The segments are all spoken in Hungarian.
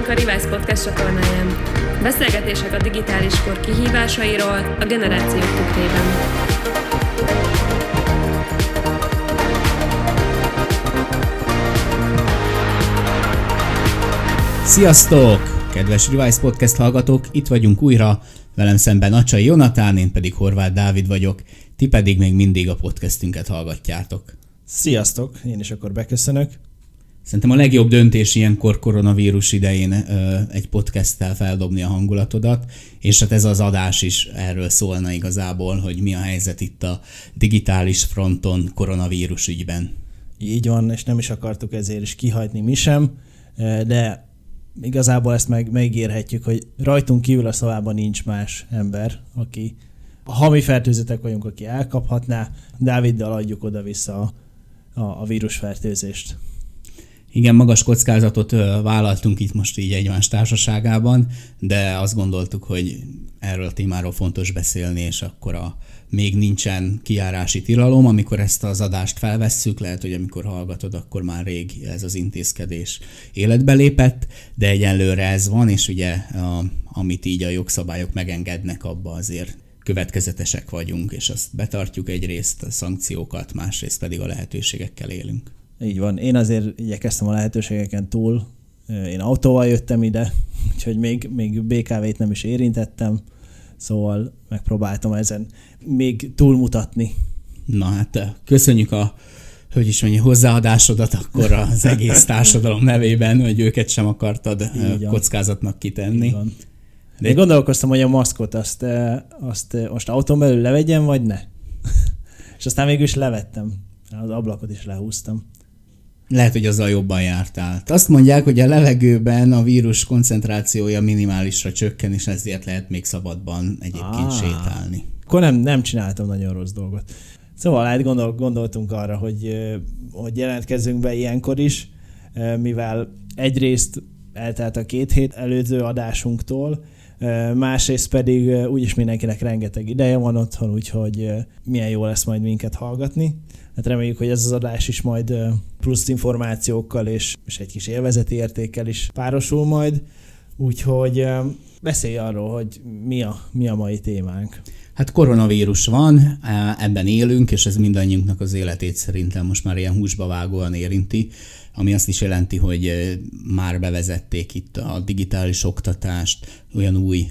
Kövessünk a Revice Podcast csatornáján. Beszélgetések a digitális kor kihívásairól a generációk tükrében. Sziasztok! Kedves Revice Podcast hallgatók, itt vagyunk újra, velem szemben Acsai Jonatán, én pedig Horváth Dávid vagyok, ti pedig még mindig a podcastünket hallgatjátok. Sziasztok, én is akkor beköszönök. Szerintem a legjobb döntés ilyenkor koronavírus idején egy podcasttel feldobni a hangulatodat, és hát ez az adás is erről szólna igazából, hogy mi a helyzet itt a digitális fronton koronavírus ügyben. Így van, és nem is akartuk ezért is kihagyni mi sem, de igazából ezt meg megírhetjük, hogy rajtunk kívül a szavában nincs más ember, aki ha mi fertőzöttek vagyunk, aki elkaphatná, Dáviddal adjuk oda-vissza a, a, a vírusfertőzést. Igen, magas kockázatot vállaltunk itt most így egymás társaságában, de azt gondoltuk, hogy erről a témáról fontos beszélni, és akkor a még nincsen kiárási tilalom, amikor ezt az adást felvesszük, lehet, hogy amikor hallgatod, akkor már rég ez az intézkedés életbe lépett, de egyelőre ez van, és ugye a, amit így a jogszabályok megengednek, abba azért következetesek vagyunk, és azt betartjuk egyrészt a szankciókat, másrészt pedig a lehetőségekkel élünk. Így van. Én azért igyekeztem a lehetőségeken túl. Én autóval jöttem ide, úgyhogy még, még BKV-t nem is érintettem, szóval megpróbáltam ezen még túlmutatni. Na hát köszönjük a hogy is mondja, hozzáadásodat akkor az egész társadalom nevében, hogy őket sem akartad kockázatnak kitenni. De én gondolkoztam, hogy a maszkot azt, azt most autón belül levegyem, vagy ne. És aztán végül is levettem. Az ablakot is lehúztam. Lehet, hogy azzal jobban jártál. Azt mondják, hogy a levegőben a vírus koncentrációja minimálisra csökken, és ezért lehet még szabadban egyébként ah, sétálni. Akkor nem, nem csináltam nagyon rossz dolgot. Szóval hát gondol, gondoltunk arra, hogy, hogy jelentkezzünk be ilyenkor is, mivel egyrészt eltelt a két hét előző adásunktól, másrészt pedig úgyis mindenkinek rengeteg ideje van otthon, úgyhogy milyen jó lesz majd minket hallgatni. Hát reméljük, hogy ez az adás is majd plusz információkkal és, és egy kis élvezeti értékkel is párosul majd. Úgyhogy beszélj arról, hogy mi a, mi a mai témánk. Hát koronavírus van, ebben élünk, és ez mindannyiunknak az életét szerintem most már ilyen húsba vágóan érinti ami azt is jelenti, hogy már bevezették itt a digitális oktatást, olyan új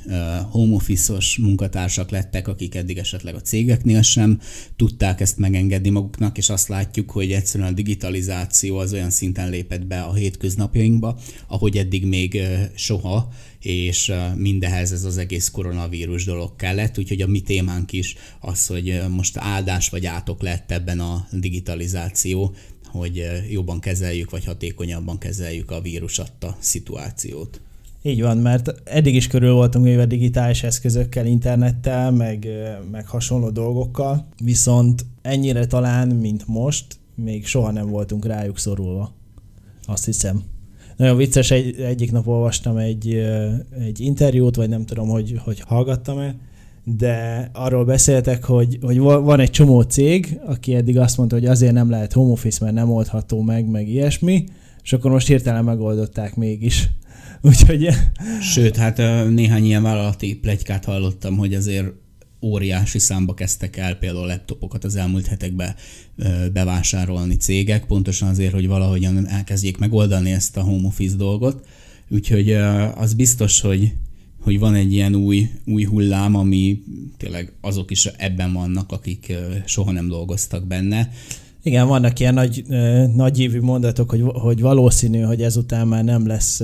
home office-os munkatársak lettek, akik eddig esetleg a cégeknél sem tudták ezt megengedni maguknak, és azt látjuk, hogy egyszerűen a digitalizáció az olyan szinten lépett be a hétköznapjainkba, ahogy eddig még soha, és mindehez ez az egész koronavírus dolog kellett, úgyhogy a mi témánk is az, hogy most áldás vagy átok lett ebben a digitalizáció, hogy jobban kezeljük, vagy hatékonyabban kezeljük a vírus adta szituációt. Így van, mert eddig is körül voltunk véve digitális eszközökkel, internettel, meg, meg hasonló dolgokkal, viszont ennyire talán, mint most, még soha nem voltunk rájuk szorulva. Azt hiszem. Nagyon vicces, egy, egyik nap olvastam egy, egy interjút, vagy nem tudom, hogy, hogy hallgattam-e, de arról beszéltek, hogy, hogy van egy csomó cég, aki eddig azt mondta, hogy azért nem lehet home office, mert nem oldható meg, meg ilyesmi, és akkor most hirtelen megoldották mégis. Úgyhogy... Sőt, hát néhány ilyen vállalati plegykát hallottam, hogy azért óriási számba kezdtek el például laptopokat az elmúlt hetekben bevásárolni cégek, pontosan azért, hogy valahogyan elkezdjék megoldani ezt a home office dolgot. Úgyhogy az biztos, hogy hogy van egy ilyen új, új hullám, ami tényleg azok is ebben vannak, akik soha nem dolgoztak benne. Igen, vannak ilyen nagy, nagy évű mondatok, hogy, hogy valószínű, hogy ezután már nem lesz,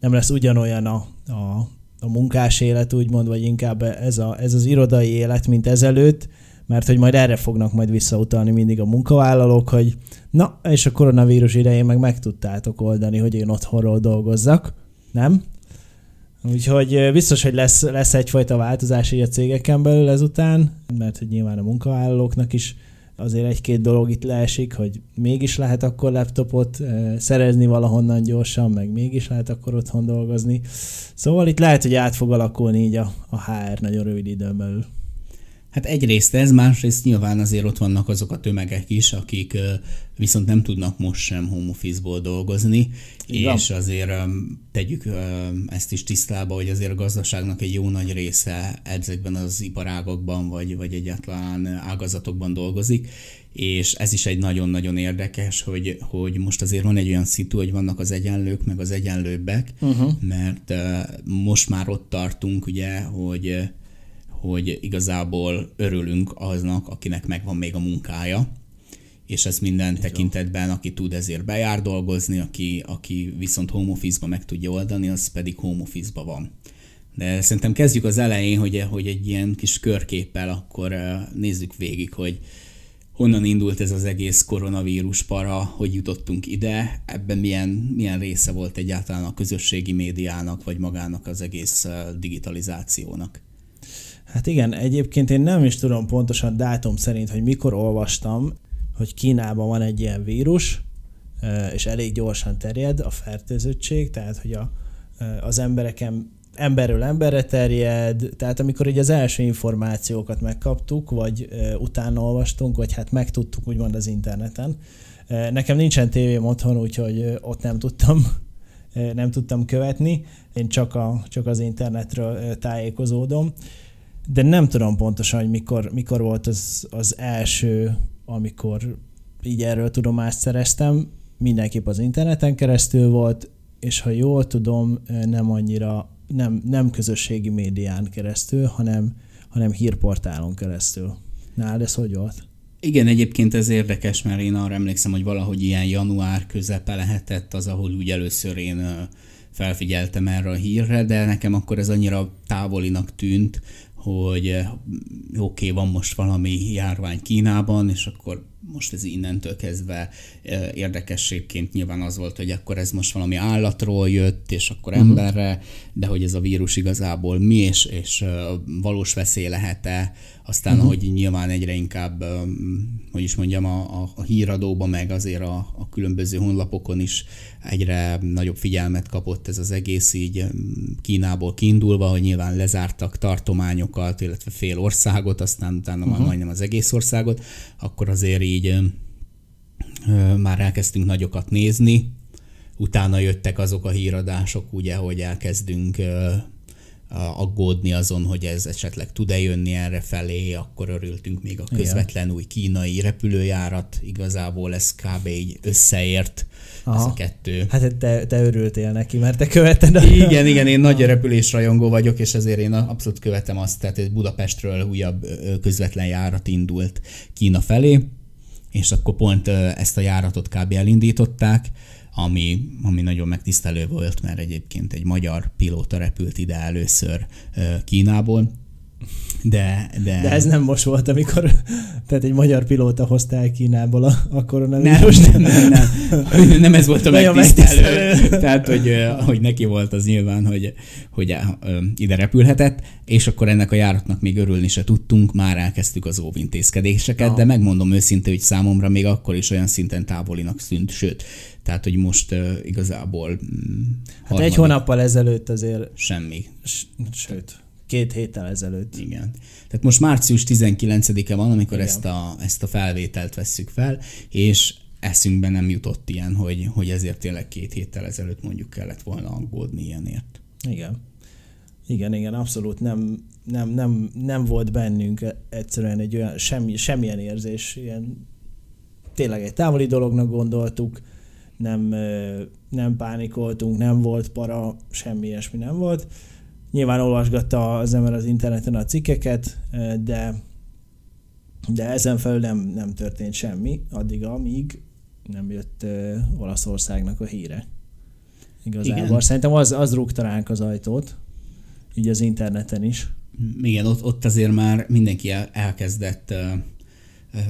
nem lesz ugyanolyan a, a, a munkás élet, úgymond, vagy inkább ez, a, ez az irodai élet, mint ezelőtt, mert hogy majd erre fognak majd visszautalni mindig a munkavállalók, hogy na, és a koronavírus idején meg meg tudtátok oldani, hogy én otthonról dolgozzak, nem? Úgyhogy biztos, hogy lesz, lesz egyfajta változás így a cégeken belül ezután, mert hogy nyilván a munkavállalóknak is azért egy-két dolog itt leesik, hogy mégis lehet akkor laptopot szerezni valahonnan gyorsan, meg mégis lehet akkor otthon dolgozni. Szóval itt lehet, hogy át fog alakulni így a, a HR nagyon rövid időn belül. Hát egyrészt ez, másrészt nyilván azért ott vannak azok a tömegek is, akik viszont nem tudnak most sem home office-ból dolgozni, Igen. és azért tegyük ezt is tisztába, hogy azért a gazdaságnak egy jó nagy része ezekben az iparágokban, vagy, vagy egyáltalán ágazatokban dolgozik, és ez is egy nagyon-nagyon érdekes, hogy, hogy most azért van egy olyan szitu, hogy vannak az egyenlők, meg az egyenlőbbek, uh-huh. mert most már ott tartunk, ugye, hogy hogy igazából örülünk aznak, akinek megvan még a munkája, és ez minden Így tekintetben, aki tud ezért bejár dolgozni, aki, aki viszont home office-ba meg tudja oldani, az pedig home office-ba van. De szerintem kezdjük az elején, hogy, hogy egy ilyen kis körképpel akkor eh, nézzük végig, hogy honnan indult ez az egész koronavírus para, hogy jutottunk ide, ebben milyen, milyen része volt egyáltalán a közösségi médiának, vagy magának az egész eh, digitalizációnak. Hát igen, egyébként én nem is tudom pontosan dátum szerint, hogy mikor olvastam, hogy Kínában van egy ilyen vírus, és elég gyorsan terjed a fertőzöttség, tehát hogy a, az embereken emberről emberre terjed, tehát amikor így az első információkat megkaptuk, vagy utána olvastunk, vagy hát megtudtuk úgymond az interneten. Nekem nincsen tévém otthon, úgyhogy ott nem tudtam nem tudtam követni, én csak, a, csak az internetről tájékozódom de nem tudom pontosan, hogy mikor, mikor volt az, az első, amikor így erről tudomást szereztem. Mindenképp az interneten keresztül volt, és ha jól tudom, nem annyira, nem, nem közösségi médián keresztül, hanem, hanem hírportálon keresztül. Nálad ez hogy volt? Igen, egyébként ez érdekes, mert én arra emlékszem, hogy valahogy ilyen január közepe lehetett az, ahol úgy először én felfigyeltem erre a hírre, de nekem akkor ez annyira távolinak tűnt, hogy eh, oké, okay, van most valami járvány Kínában, és akkor most ez innentől kezdve eh, érdekességként nyilván az volt, hogy akkor ez most valami állatról jött, és akkor uh-huh. emberre, de hogy ez a vírus igazából mi, és, és eh, valós veszély lehet-e, aztán uh-huh. ahogy nyilván egyre inkább, hogy is mondjam, a, a, a híradóban, meg azért a, a különböző honlapokon is egyre nagyobb figyelmet kapott ez az egész így Kínából kiindulva, hogy nyilván lezártak tartományokat, illetve fél országot, aztán utána uh-huh. majdnem az egész országot, akkor azért így már elkezdtünk nagyokat nézni, utána jöttek azok a híradások, ugye, hogy elkezdünk aggódni azon, hogy ez esetleg tud-e jönni erre felé, akkor örültünk még a közvetlen új kínai repülőjárat, igazából ez kb. így összeért Aha. ez a kettő. Hát te, te örültél neki, mert te követed. A... Igen, igen, én nagy repülésrajongó vagyok, és ezért én abszolút követem azt, tehát Budapestről újabb közvetlen járat indult Kína felé, és akkor pont ezt a járatot kb. elindították, ami, ami nagyon megtisztelő volt, mert egyébként egy magyar pilóta repült ide először Kínából, de, de... de ez nem most volt, amikor tehát egy magyar pilóta hozta el Kínából a, a koronavírus. Nem, nem, nem, nem. Nem ez volt a megtisztelő. Tehát, hogy, hogy neki volt az nyilván, hogy, hogy ide repülhetett, és akkor ennek a járatnak még örülni se tudtunk, már elkezdtük az óvintézkedéseket, de megmondom őszintén, hogy számomra még akkor is olyan szinten távolinak szűnt, sőt, tehát, hogy most uh, igazából... Mm, hát egy hónappal ezelőtt azért... Semmi. Sőt két héttel ezelőtt. Igen. Tehát most március 19-e van, amikor ezt a, ezt a felvételt vesszük fel, és eszünkbe nem jutott ilyen, hogy, hogy ezért tényleg két héttel ezelőtt mondjuk kellett volna aggódni ilyenért. Igen. Igen, igen, abszolút nem, nem, nem, nem volt bennünk egyszerűen egy olyan, semmi, semmilyen érzés, ilyen tényleg egy távoli dolognak gondoltuk, nem, nem pánikoltunk, nem volt para, semmi ilyesmi nem volt Nyilván olvasgatta az ember az interneten a cikkeket, de, de ezen felül nem, nem történt semmi, addig, amíg nem jött Olaszországnak a híre. Igazából. Igen. Szerintem az, az rúgta ránk az ajtót, így az interneten is. Igen, ott, ott azért már mindenki elkezdett uh,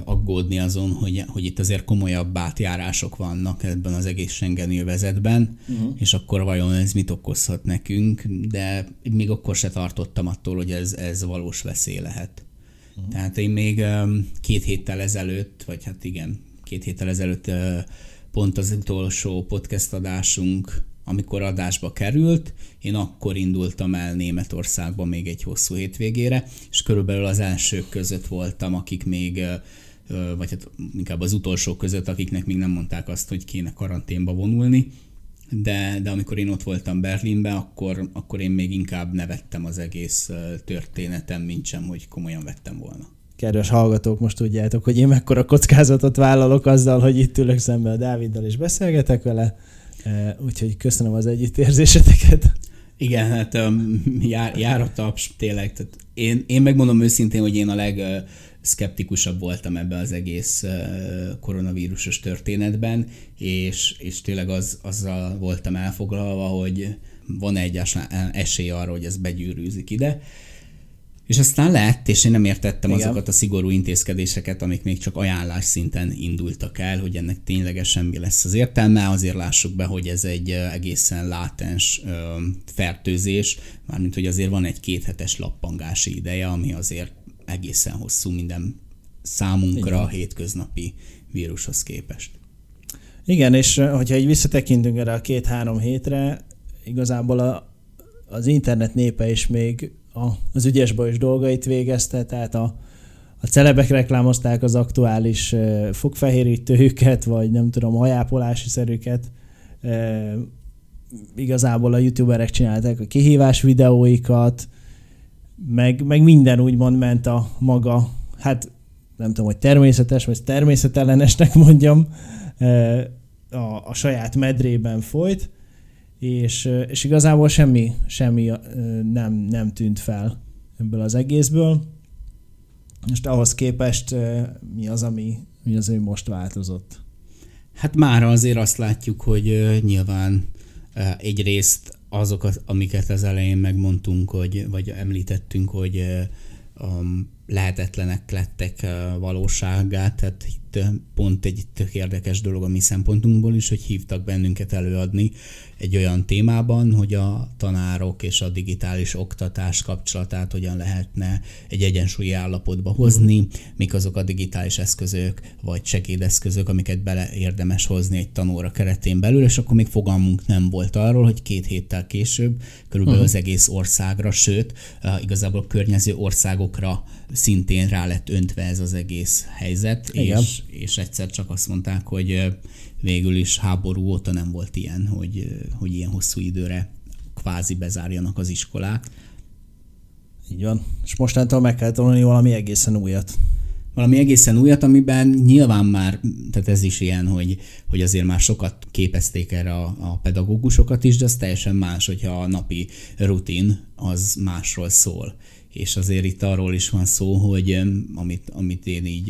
aggódni azon, hogy, hogy itt azért komolyabb átjárások vannak ebben az egész Schengen övezetben, uh-huh. és akkor vajon ez mit okozhat nekünk, de még akkor se tartottam attól, hogy ez, ez valós veszély lehet. Uh-huh. Tehát én még két héttel ezelőtt, vagy hát igen, két héttel ezelőtt pont az utolsó podcast adásunk amikor adásba került, én akkor indultam el Németországba még egy hosszú hétvégére, és körülbelül az elsők között voltam, akik még vagy hát inkább az utolsók között, akiknek még nem mondták azt, hogy kéne karanténba vonulni, de, de amikor én ott voltam Berlinben, akkor, akkor én még inkább nevettem az egész történetem, mint sem, hogy komolyan vettem volna. Kedves hallgatók, most tudjátok, hogy én mekkora kockázatot vállalok azzal, hogy itt ülök szemben a Dáviddal és beszélgetek vele, úgyhogy köszönöm az együttérzéseteket. Igen, hát um, jár, jár a taps, tényleg. Tehát én, én megmondom őszintén, hogy én a leg szkeptikusabb voltam ebbe az egész koronavírusos történetben, és, és tényleg az, azzal voltam elfoglalva, hogy van egy esély arra, hogy ez begyűrűzik ide. És aztán lett, és én nem értettem Igen. azokat a szigorú intézkedéseket, amik még csak ajánlás szinten indultak el, hogy ennek ténylegesen mi lesz az értelme. Azért lássuk be, hogy ez egy egészen látens fertőzés, mármint hogy azért van egy kéthetes lappangási ideje, ami azért egészen hosszú minden számunkra a hétköznapi vírushoz képest. Igen, és hogyha így visszatekintünk erre a két-három hétre, igazából a, az internet népe is még a, az ügyes bajos dolgait végezte, tehát a, a celebek reklámozták az aktuális uh, fogfehérítőjüket, vagy nem tudom, hajápolási szerüket. Uh, igazából a youtuberek csinálták a kihívás videóikat, meg, meg minden úgymond ment a maga, hát nem tudom, hogy természetes, vagy természetellenesnek mondjam, a, a saját medrében folyt, és, és igazából semmi, semmi nem, nem tűnt fel ebből az egészből. Most ahhoz képest mi az, ami, mi az, ami most változott? Hát már azért azt látjuk, hogy nyilván egyrészt azok, amiket az elején megmondtunk, hogy, vagy említettünk, hogy lehetetlenek lettek valóságát, tehát itt pont egy tök érdekes dolog a mi szempontunkból is, hogy hívtak bennünket előadni egy olyan témában, hogy a tanárok és a digitális oktatás kapcsolatát hogyan lehetne egy egyensúlyi állapotba hozni, mik azok a digitális eszközök vagy segédeszközök, amiket bele érdemes hozni egy tanóra keretén belül, és akkor még fogalmunk nem volt arról, hogy két héttel később körülbelül uh-huh. az egész országra, sőt, igazából a környező országokra szintén rá lett öntve ez az egész helyzet, és, és egyszer csak azt mondták, hogy végül is háború óta nem volt ilyen, hogy, hogy ilyen hosszú időre kvázi bezárjanak az iskolák. Így van. És mostantól meg kell tanulni valami egészen újat. Valami egészen újat, amiben nyilván már, tehát ez is ilyen, hogy, hogy azért már sokat képezték erre a, a pedagógusokat is, de az teljesen más, hogyha a napi rutin az másról szól és azért itt arról is van szó, hogy amit, amit én így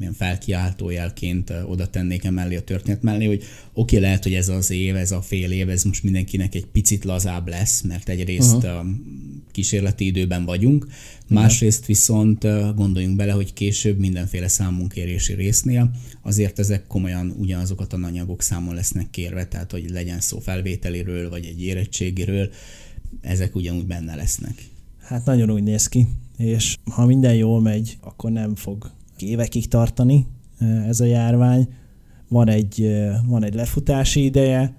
ilyen felkiáltójelként oda tennék emellé a történet mellé, hogy oké, okay, lehet, hogy ez az év, ez a fél év, ez most mindenkinek egy picit lazább lesz, mert egyrészt uh-huh. kísérleti időben vagyunk, másrészt viszont gondoljunk bele, hogy később mindenféle számunkérési résznél azért ezek komolyan ugyanazok a tananyagok számon lesznek kérve, tehát hogy legyen szó felvételiről, vagy egy érettségiről, ezek ugyanúgy benne lesznek. Hát nagyon úgy néz ki, és ha minden jól megy, akkor nem fog évekig tartani ez a járvány. Van egy, van egy lefutási ideje,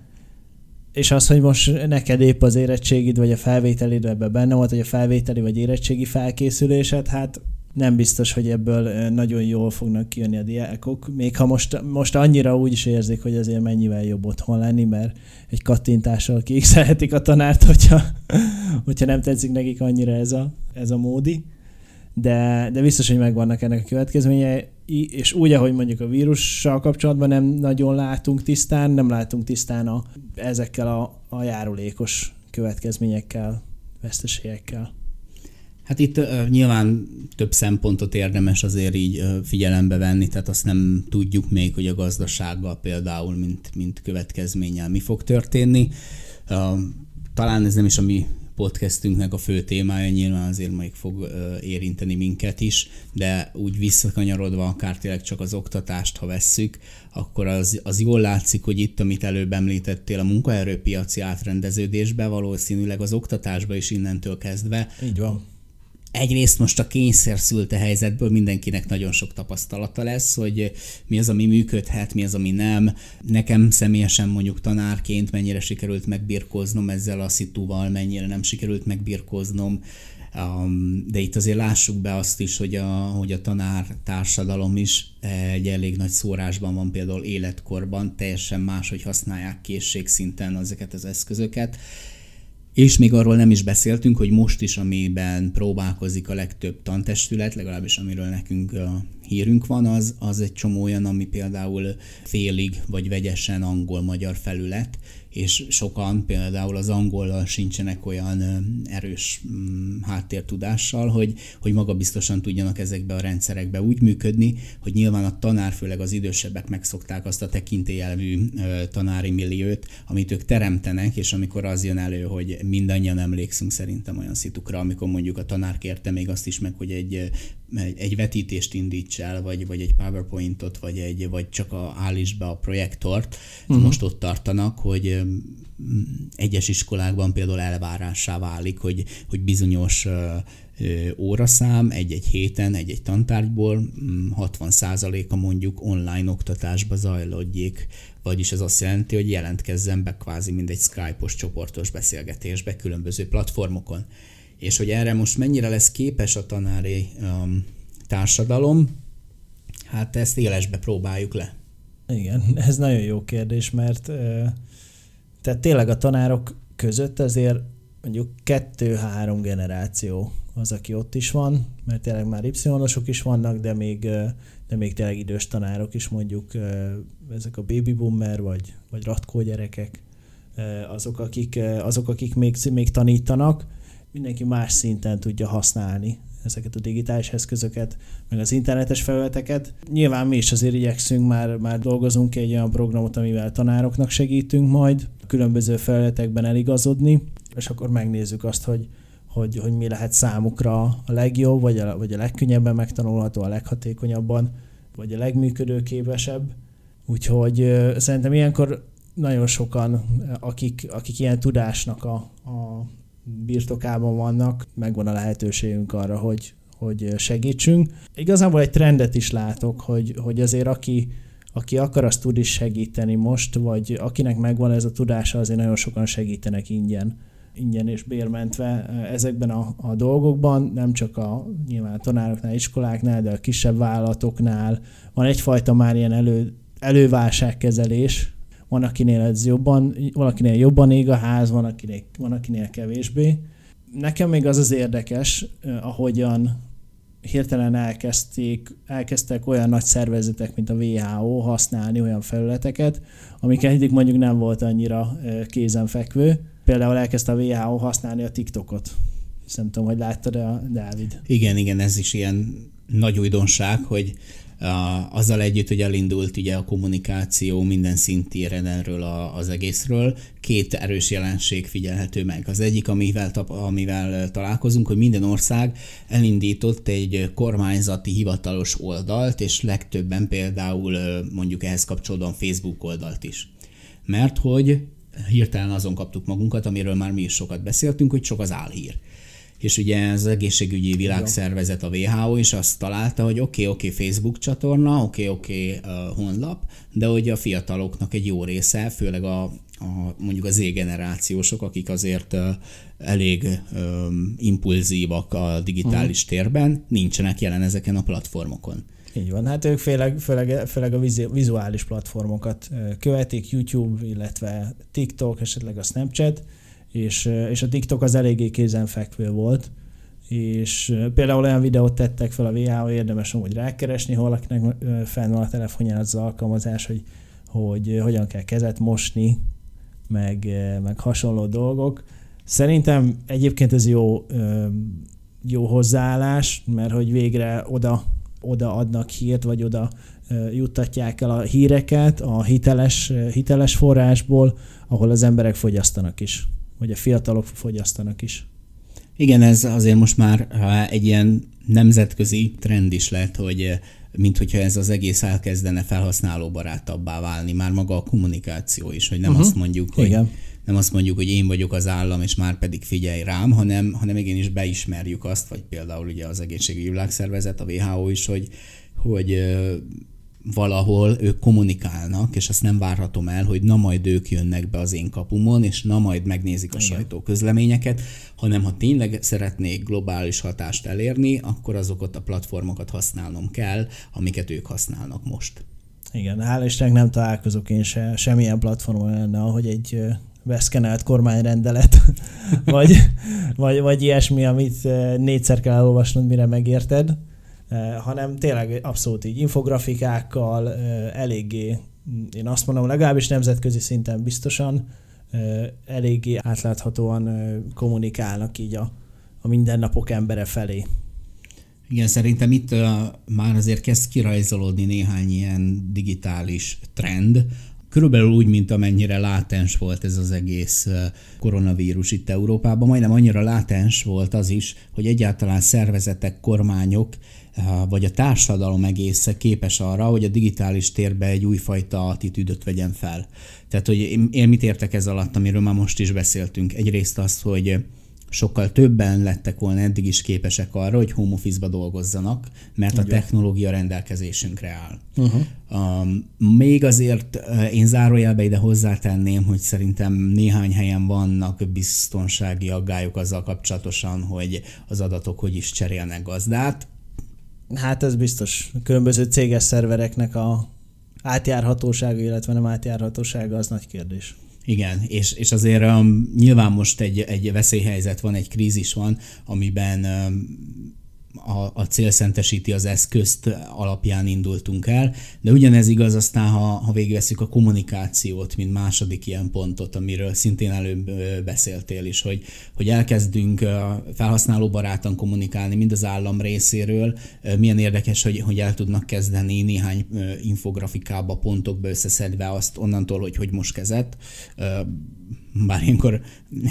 és az, hogy most neked épp az érettségid, vagy a felvételid ebben benne volt, hogy a felvételi vagy érettségi felkészülésed, hát nem biztos, hogy ebből nagyon jól fognak kijönni a diákok, még ha most, most annyira úgy is érzik, hogy azért mennyivel jobb otthon lenni, mert egy kattintással kiixelhetik a tanárt, hogyha, hogyha nem tetszik nekik annyira ez a, ez a módi. De, de biztos, hogy megvannak ennek a következményei, és úgy, ahogy mondjuk a vírussal kapcsolatban nem nagyon látunk tisztán, nem látunk tisztán a, ezekkel a, a járulékos következményekkel, veszteségekkel. Hát itt uh, nyilván több szempontot érdemes azért így uh, figyelembe venni, tehát azt nem tudjuk még, hogy a gazdasággal például, mint, mint következménnyel mi fog történni. Uh, talán ez nem is a mi podcastünknek a fő témája, nyilván azért majd fog érinteni minket is, de úgy visszakanyarodva akár tényleg csak az oktatást, ha vesszük, akkor az, az jól látszik, hogy itt, amit előbb említettél, a munkaerőpiaci átrendeződésbe valószínűleg az oktatásba is innentől kezdve Így van egyrészt most a kényszer szülte helyzetből mindenkinek nagyon sok tapasztalata lesz, hogy mi az, ami működhet, mi az, ami nem. Nekem személyesen mondjuk tanárként mennyire sikerült megbirkóznom ezzel a szitúval, mennyire nem sikerült megbirkóznom. Um, de itt azért lássuk be azt is, hogy a, hogy a tanár társadalom is egy elég nagy szórásban van például életkorban, teljesen más, hogy használják készségszinten ezeket az eszközöket. És még arról nem is beszéltünk, hogy most is, amiben próbálkozik a legtöbb tantestület, legalábbis amiről nekünk a hírünk van, az, az egy csomó olyan, ami például félig vagy vegyesen angol-magyar felület, és sokan például az angollal sincsenek olyan erős mm, háttértudással, hogy, hogy magabiztosan tudjanak ezekbe a rendszerekbe úgy működni, hogy nyilván a tanár, főleg az idősebbek megszokták azt a tekintélyelvű tanári milliót, amit ők teremtenek, és amikor az jön elő, hogy mindannyian emlékszünk szerintem olyan szitukra, amikor mondjuk a tanár kérte még azt is meg, hogy egy, egy, vetítést indíts el, vagy, vagy egy PowerPointot, vagy, egy, vagy csak a, állíts be a projektort. Uh-huh. Most ott tartanak, hogy egyes iskolákban például elvárássá válik, hogy, hogy bizonyos óraszám egy-egy héten, egy-egy tantárgyból 60%-a mondjuk online oktatásba zajlódjék. Vagyis ez azt jelenti, hogy jelentkezzen be kvázi mindegy Skype-os csoportos beszélgetésbe különböző platformokon. És hogy erre most mennyire lesz képes a tanári um, társadalom, hát ezt élesbe próbáljuk le. Igen, ez nagyon jó kérdés, mert tehát tényleg a tanárok között azért mondjuk kettő-három generáció az, aki ott is van, mert tényleg már y is vannak, de még, de még tényleg idős tanárok is mondjuk ezek a baby boomer vagy, vagy ratkó gyerekek, azok, akik, azok, akik még, még tanítanak, mindenki más szinten tudja használni ezeket a digitális eszközöket, meg az internetes felületeket. Nyilván mi is azért igyekszünk, már, már dolgozunk egy olyan programot, amivel tanároknak segítünk majd különböző felületekben eligazodni, és akkor megnézzük azt, hogy, hogy, hogy mi lehet számukra a legjobb, vagy a, vagy a legkönnyebben megtanulható, a leghatékonyabban, vagy a legműködőképesebb. Úgyhogy szerintem ilyenkor nagyon sokan, akik, akik ilyen tudásnak a, a birtokában vannak, megvan a lehetőségünk arra, hogy, hogy segítsünk. Igazából egy trendet is látok, hogy, hogy azért aki, aki akar, azt tud is segíteni most, vagy akinek megvan ez a tudása, azért nagyon sokan segítenek ingyen ingyen és bérmentve ezekben a, a dolgokban, nem csak a nyilván a tanároknál, iskoláknál, de a kisebb vállalatoknál. Van egyfajta már ilyen elő, előválságkezelés, van akinél ez jobban, valakinél jobban ég a ház, van akinél, van akinél kevésbé. Nekem még az az érdekes, ahogyan hirtelen elkezdték, elkezdtek olyan nagy szervezetek, mint a WHO használni olyan felületeket, amik eddig mondjuk nem volt annyira kézenfekvő. Például elkezdte a WHO használni a TikTokot. Nem tudom, hogy láttad a Dávid? Igen, igen, ez is ilyen nagy újdonság, hogy azzal együtt, hogy elindult ugye a kommunikáció minden szintéren erről a, az egészről, két erős jelenség figyelhető meg. Az egyik, amivel, amivel találkozunk, hogy minden ország elindított egy kormányzati hivatalos oldalt, és legtöbben például mondjuk ehhez kapcsolódóan Facebook oldalt is. Mert hogy hirtelen azon kaptuk magunkat, amiről már mi is sokat beszéltünk, hogy sok az álhír és ugye az egészségügyi világszervezet, a WHO is azt találta, hogy oké, okay, oké, okay, Facebook csatorna, oké, okay, oké, okay, uh, honlap, de hogy a fiataloknak egy jó része, főleg a, a mondjuk az Z-generációsok, akik azért uh, elég um, impulzívak a digitális uh térben, nincsenek jelen ezeken a platformokon. Így van, hát ők főleg, főleg, főleg a vizuális platformokat követik, YouTube, illetve TikTok, esetleg a Snapchat, és, és a TikTok az eléggé kézenfekvő volt, és például olyan videót tettek fel a WHO, érdemes amúgy rákeresni, hol valakinek fenn van a telefonján az alkalmazás, hogy, hogy hogyan kell kezet mosni, meg, meg hasonló dolgok. Szerintem egyébként ez jó, jó hozzáállás, mert hogy végre oda, oda adnak hírt, vagy oda juttatják el a híreket a hiteles, hiteles forrásból, ahol az emberek fogyasztanak is hogy a fiatalok fogyasztanak is. Igen, ez azért most már egy ilyen nemzetközi trend is lett, hogy mint hogyha ez az egész elkezdene felhasználóbarátabbá válni, már maga a kommunikáció is, hogy nem uh-huh. azt mondjuk, hogy Igen. nem azt mondjuk, hogy én vagyok az állam, és már pedig figyelj rám, hanem, hanem igenis beismerjük azt, vagy például ugye az egészségügyi világszervezet, a WHO is, hogy, hogy valahol ők kommunikálnak, és azt nem várhatom el, hogy na majd ők jönnek be az én kapumon, és na majd megnézik a Igen. sajtó közleményeket, hanem ha tényleg szeretnék globális hatást elérni, akkor azokat a platformokat használnom kell, amiket ők használnak most. Igen, hál' Istennek nem találkozok én se, semmilyen platformon lenne, ahogy egy veszkenelt kormányrendelet, vagy, vagy, vagy ilyesmi, amit négyszer kell elolvasnod, mire megérted hanem tényleg abszolút így infografikákkal, eléggé, én azt mondom, legalábbis nemzetközi szinten biztosan, eléggé átláthatóan kommunikálnak így a, a mindennapok embere felé. Igen, szerintem itt uh, már azért kezd kirajzolódni néhány ilyen digitális trend, Körülbelül úgy, mint amennyire látens volt ez az egész koronavírus itt Európában, majdnem annyira látens volt az is, hogy egyáltalán szervezetek, kormányok vagy a társadalom egésze képes arra, hogy a digitális térbe egy újfajta attitűdöt vegyen fel. Tehát, hogy én, mit értek ez alatt, amiről már most is beszéltünk. Egyrészt az, hogy sokkal többen lettek volna eddig is képesek arra, hogy home office-ba dolgozzanak, mert Igen. a technológia rendelkezésünkre áll. Uh-huh. Um, még azért uh, én zárójelbe ide hozzátenném, hogy szerintem néhány helyen vannak biztonsági aggályok azzal kapcsolatosan, hogy az adatok hogy is cserélnek gazdát. Hát ez biztos. Különböző céges szervereknek a átjárhatósága, illetve nem átjárhatósága az nagy kérdés. Igen, és, és azért um, nyilván most egy, egy veszélyhelyzet van, egy krízis van, amiben um, a, a cél az eszközt alapján indultunk el, de ugyanez igaz aztán, ha, ha végigveszünk a kommunikációt, mint második ilyen pontot, amiről szintén előbb beszéltél is, hogy, hogy elkezdünk felhasználóbarátan kommunikálni, mind az állam részéről, milyen érdekes, hogy, hogy el tudnak kezdeni néhány infografikába, pontokba összeszedve azt onnantól, hogy hogy most kezet, bár ilyenkor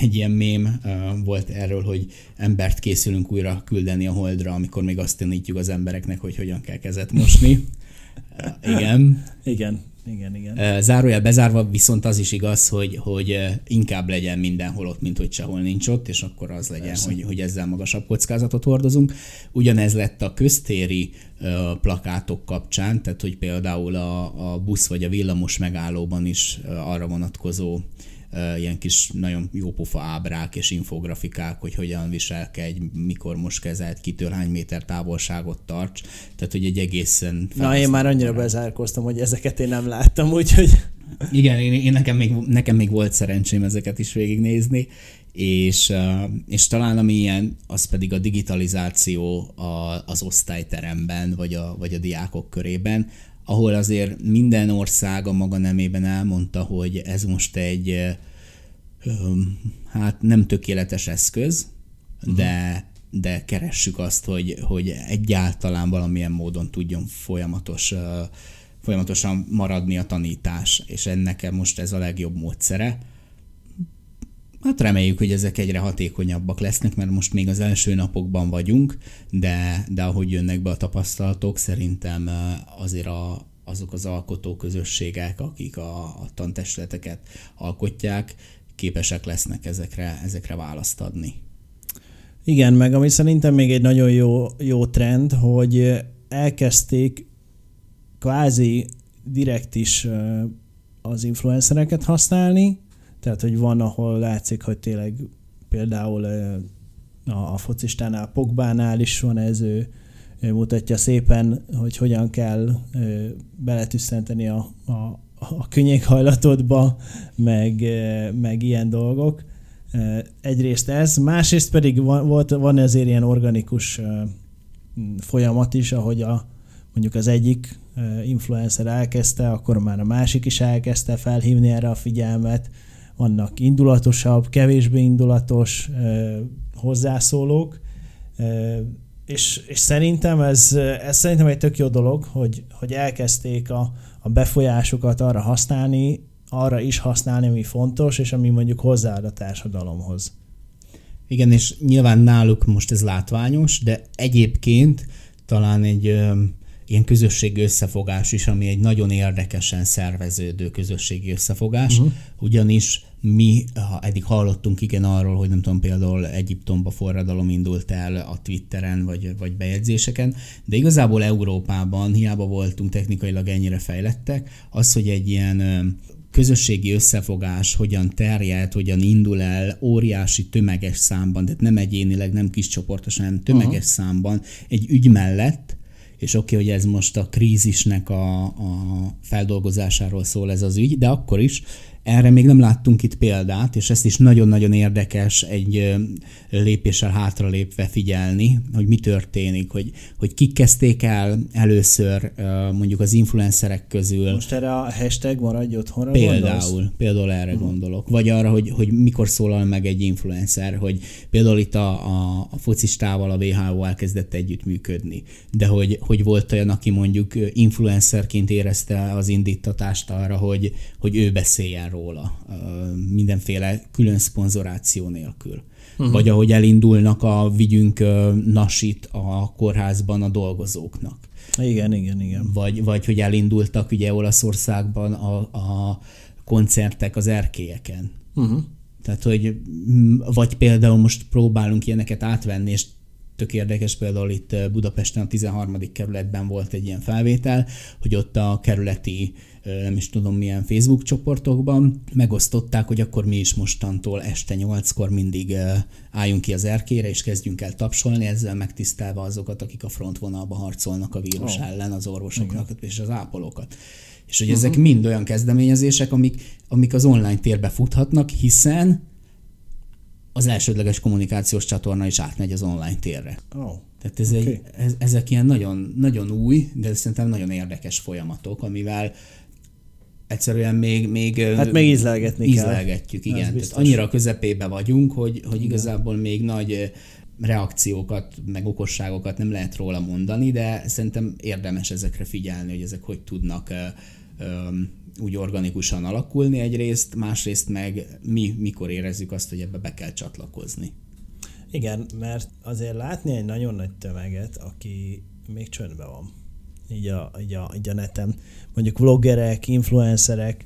egy ilyen mém volt erről, hogy embert készülünk újra küldeni a holdra, amikor még azt tanítjuk az embereknek, hogy hogyan kell kezet mosni. Igen. Igen. Igen, igen. Zárójel bezárva, viszont az is igaz, hogy, hogy inkább legyen mindenhol ott, mint hogy sehol nincs ott, és akkor az legyen, hogy, hogy ezzel magasabb kockázatot hordozunk. Ugyanez lett a köztéri plakátok kapcsán, tehát hogy például a, a busz vagy a villamos megállóban is arra vonatkozó ilyen kis nagyon jópofa ábrák és infografikák, hogy hogyan viselkedj, mikor most kezelt, kitől hány méter távolságot tarts. Tehát, hogy egy egészen... Na, én már annyira bezárkoztam, hogy ezeket én nem láttam, úgyhogy... Igen, én, én nekem, még, nekem még volt szerencsém ezeket is végignézni, és, és talán ami ilyen, az pedig a digitalizáció az osztályteremben, vagy a, vagy a diákok körében, ahol azért minden ország a maga nemében elmondta, hogy ez most egy hát nem tökéletes eszköz, uh-huh. de de keressük azt, hogy, hogy egyáltalán valamilyen módon tudjon folyamatos, folyamatosan maradni a tanítás, és ennek most ez a legjobb módszere. Hát reméljük, hogy ezek egyre hatékonyabbak lesznek, mert most még az első napokban vagyunk, de, de ahogy jönnek be a tapasztalatok, szerintem azért a, azok az alkotó közösségek, akik a, a tantestületeket alkotják, képesek lesznek ezekre, ezekre választ adni. Igen, meg ami szerintem még egy nagyon jó, jó trend, hogy elkezdték kvázi direkt is az influencereket használni, tehát, hogy van, ahol látszik, hogy tényleg például a focistánál, Pogbánál is van ez, ő, ő mutatja szépen, hogy hogyan kell beletüsszenteni a, a, a könnyékhajlatodba, meg, meg ilyen dolgok. Egyrészt ez, másrészt pedig van, volt, van ezért ilyen organikus folyamat is, ahogy a, mondjuk az egyik influencer elkezdte, akkor már a másik is elkezdte felhívni erre a figyelmet, vannak indulatosabb, kevésbé indulatos hozzászólók, és, és szerintem ez, ez szerintem egy tök jó dolog, hogy, hogy elkezdték a, a befolyásukat arra használni, arra is használni, ami fontos, és ami mondjuk hozzáad a társadalomhoz. Igen, és nyilván náluk most ez látványos, de egyébként talán egy ö, ilyen közösségi összefogás is, ami egy nagyon érdekesen szerveződő közösségi összefogás, uh-huh. ugyanis mi ha eddig hallottunk igen arról, hogy nem tudom, például Egyiptomba forradalom indult el a Twitteren, vagy, vagy bejegyzéseken, de igazából Európában hiába voltunk technikailag ennyire fejlettek, az, hogy egy ilyen közösségi összefogás hogyan terjed, hogyan indul el óriási tömeges számban, tehát nem egyénileg, nem kis csoportosan, hanem tömeges Aha. számban egy ügy mellett, és oké, okay, hogy ez most a krízisnek a, a feldolgozásáról szól ez az ügy, de akkor is erre még nem láttunk itt példát, és ezt is nagyon-nagyon érdekes egy lépéssel hátralépve figyelni, hogy mi történik, hogy, hogy kik kezdték el először mondjuk az influencerek közül. Most erre a hashtag maradj otthonra Például, gondolsz? például erre uh-huh. gondolok. Vagy arra, hogy, hogy mikor szólal meg egy influencer, hogy például itt a, a, a focistával a WHO elkezdett együttműködni, de hogy, hogy volt olyan, aki mondjuk influencerként érezte az indítatást arra, hogy, hogy ő beszéljen róla mindenféle külön szponzoráció nélkül. Uh-huh. Vagy ahogy elindulnak a vigyünk nasit a kórházban a dolgozóknak. Igen, igen, igen. Vagy, vagy hogy elindultak ugye Olaszországban a, a koncertek az erkélyeken. Uh-huh. Tehát, hogy vagy például most próbálunk ilyeneket átvenni, és tök érdekes, például itt Budapesten a 13. kerületben volt egy ilyen felvétel, hogy ott a kerületi nem is tudom milyen Facebook csoportokban megosztották, hogy akkor mi is mostantól este 8-kor mindig álljunk ki az erkére, és kezdjünk el tapsolni, ezzel megtisztelve azokat, akik a frontvonalba harcolnak a vírus oh. ellen, az orvosokat okay. és az ápolókat. És hogy uh-huh. ezek mind olyan kezdeményezések, amik, amik az online térbe futhatnak, hiszen az elsődleges kommunikációs csatorna is átmegy az online térre. Oh. Tehát ez okay. egy, ez, ezek ilyen nagyon, nagyon új, de szerintem nagyon érdekes folyamatok, amivel egyszerűen még, még hát még ízlelgetni ízlelgetjük, kell. igen. Tehát annyira közepébe vagyunk, hogy, hogy igazából még nagy reakciókat, meg okosságokat nem lehet róla mondani, de szerintem érdemes ezekre figyelni, hogy ezek hogy tudnak úgy organikusan alakulni egyrészt, másrészt meg mi mikor érezzük azt, hogy ebbe be kell csatlakozni. Igen, mert azért látni egy nagyon nagy tömeget, aki még csöndben van így a, így a, így a neten. Mondjuk vloggerek, influencerek,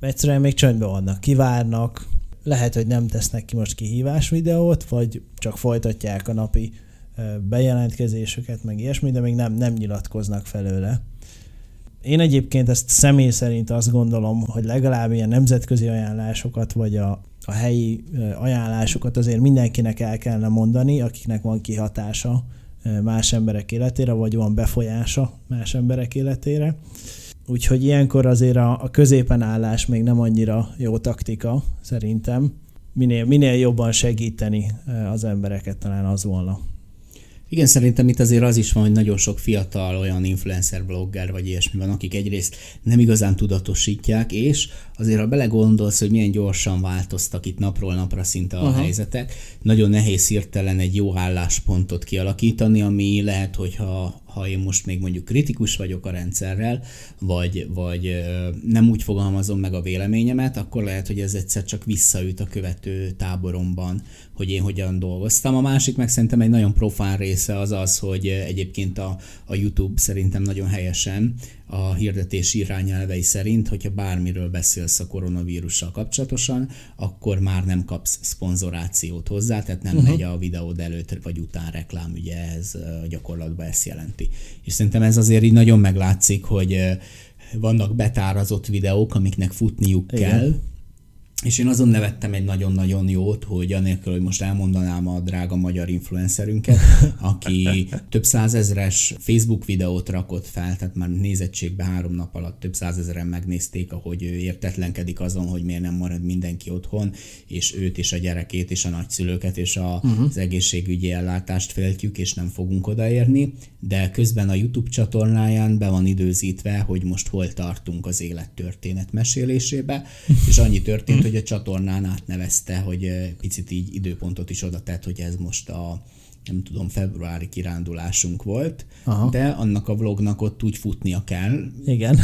egyszerűen még csöndben vannak, kivárnak, lehet, hogy nem tesznek ki most kihívás videót, vagy csak folytatják a napi bejelentkezésüket, meg ilyesmi, de még nem, nem nyilatkoznak felőle. Én egyébként ezt személy szerint azt gondolom, hogy legalább ilyen nemzetközi ajánlásokat, vagy a, a helyi ajánlásokat azért mindenkinek el kellene mondani, akiknek van kihatása más emberek életére, vagy van befolyása más emberek életére. Úgyhogy ilyenkor azért a, a középen állás még nem annyira jó taktika, szerintem. Minél, minél jobban segíteni az embereket talán az volna. Igen, szerintem itt azért az is van, hogy nagyon sok fiatal olyan influencer blogger vagy ilyesmi van, akik egyrészt nem igazán tudatosítják, és azért ha belegondolsz, hogy milyen gyorsan változtak itt napról napra szinte a Aha. helyzetek, nagyon nehéz hirtelen egy jó álláspontot kialakítani, ami lehet, hogyha ha én most még mondjuk kritikus vagyok a rendszerrel, vagy, vagy nem úgy fogalmazom meg a véleményemet, akkor lehet, hogy ez egyszer csak visszaüt a követő táboromban, hogy én hogyan dolgoztam. A másik meg szerintem egy nagyon profán része az az, hogy egyébként a, a YouTube szerintem nagyon helyesen a hirdetési irányelvei szerint, hogyha bármiről beszélsz a koronavírussal kapcsolatosan, akkor már nem kapsz szponzorációt hozzá, tehát nem uh-huh. megy a videód előtt vagy után reklám, ugye ez gyakorlatban ezt jelenti. És szerintem ez azért így nagyon meglátszik, hogy vannak betárazott videók, amiknek futniuk Igen. kell, és én azon nevettem egy nagyon-nagyon jót, hogy anélkül, hogy most elmondanám a drága magyar influencerünket, aki több százezres Facebook videót rakott fel, tehát már nézettségben három nap alatt több százezeren megnézték, ahogy ő értetlenkedik azon, hogy miért nem marad mindenki otthon, és őt és a gyerekét és a nagyszülőket és a, uh-huh. az egészségügyi ellátást féltjük, és nem fogunk odaérni, de közben a YouTube csatornáján be van időzítve, hogy most hol tartunk az élettörténet mesélésébe, és annyi történt, hogy a csatornán átnevezte, hogy picit így időpontot is oda tett, hogy ez most a nem tudom, februári kirándulásunk volt, Aha. de annak a vlognak ott úgy futnia kell. Igen.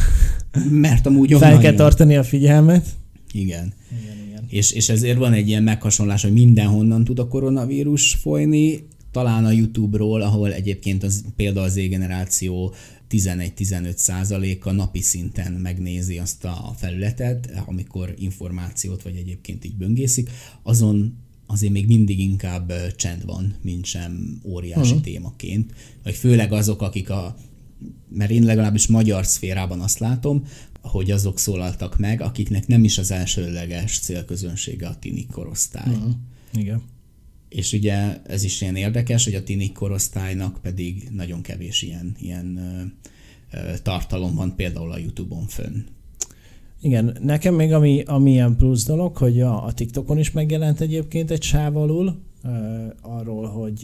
Mert amúgy Fel kell jön. tartani a figyelmet. Igen. igen, igen. És, és ezért van egy ilyen meghasonlás, hogy mindenhonnan tud a koronavírus folyni, talán a YouTube-ról, ahol egyébként az, például az Z-generáció 11-15 százaléka napi szinten megnézi azt a felületet, amikor információt vagy egyébként így böngészik, azon azért még mindig inkább csend van, mint sem óriási uh-huh. témaként. Vagy főleg azok, akik a, mert én legalábbis magyar szférában azt látom, hogy azok szólaltak meg, akiknek nem is az elsőleges célközönsége a tini korosztály. Uh-huh. Igen. És ugye ez is ilyen érdekes, hogy a tini korosztálynak pedig nagyon kevés ilyen, ilyen tartalom van például a Youtube-on fönn. Igen, nekem még ami, ami ilyen plusz dolog, hogy a, a TikTokon is megjelent egyébként egy sáv alul, arról, hogy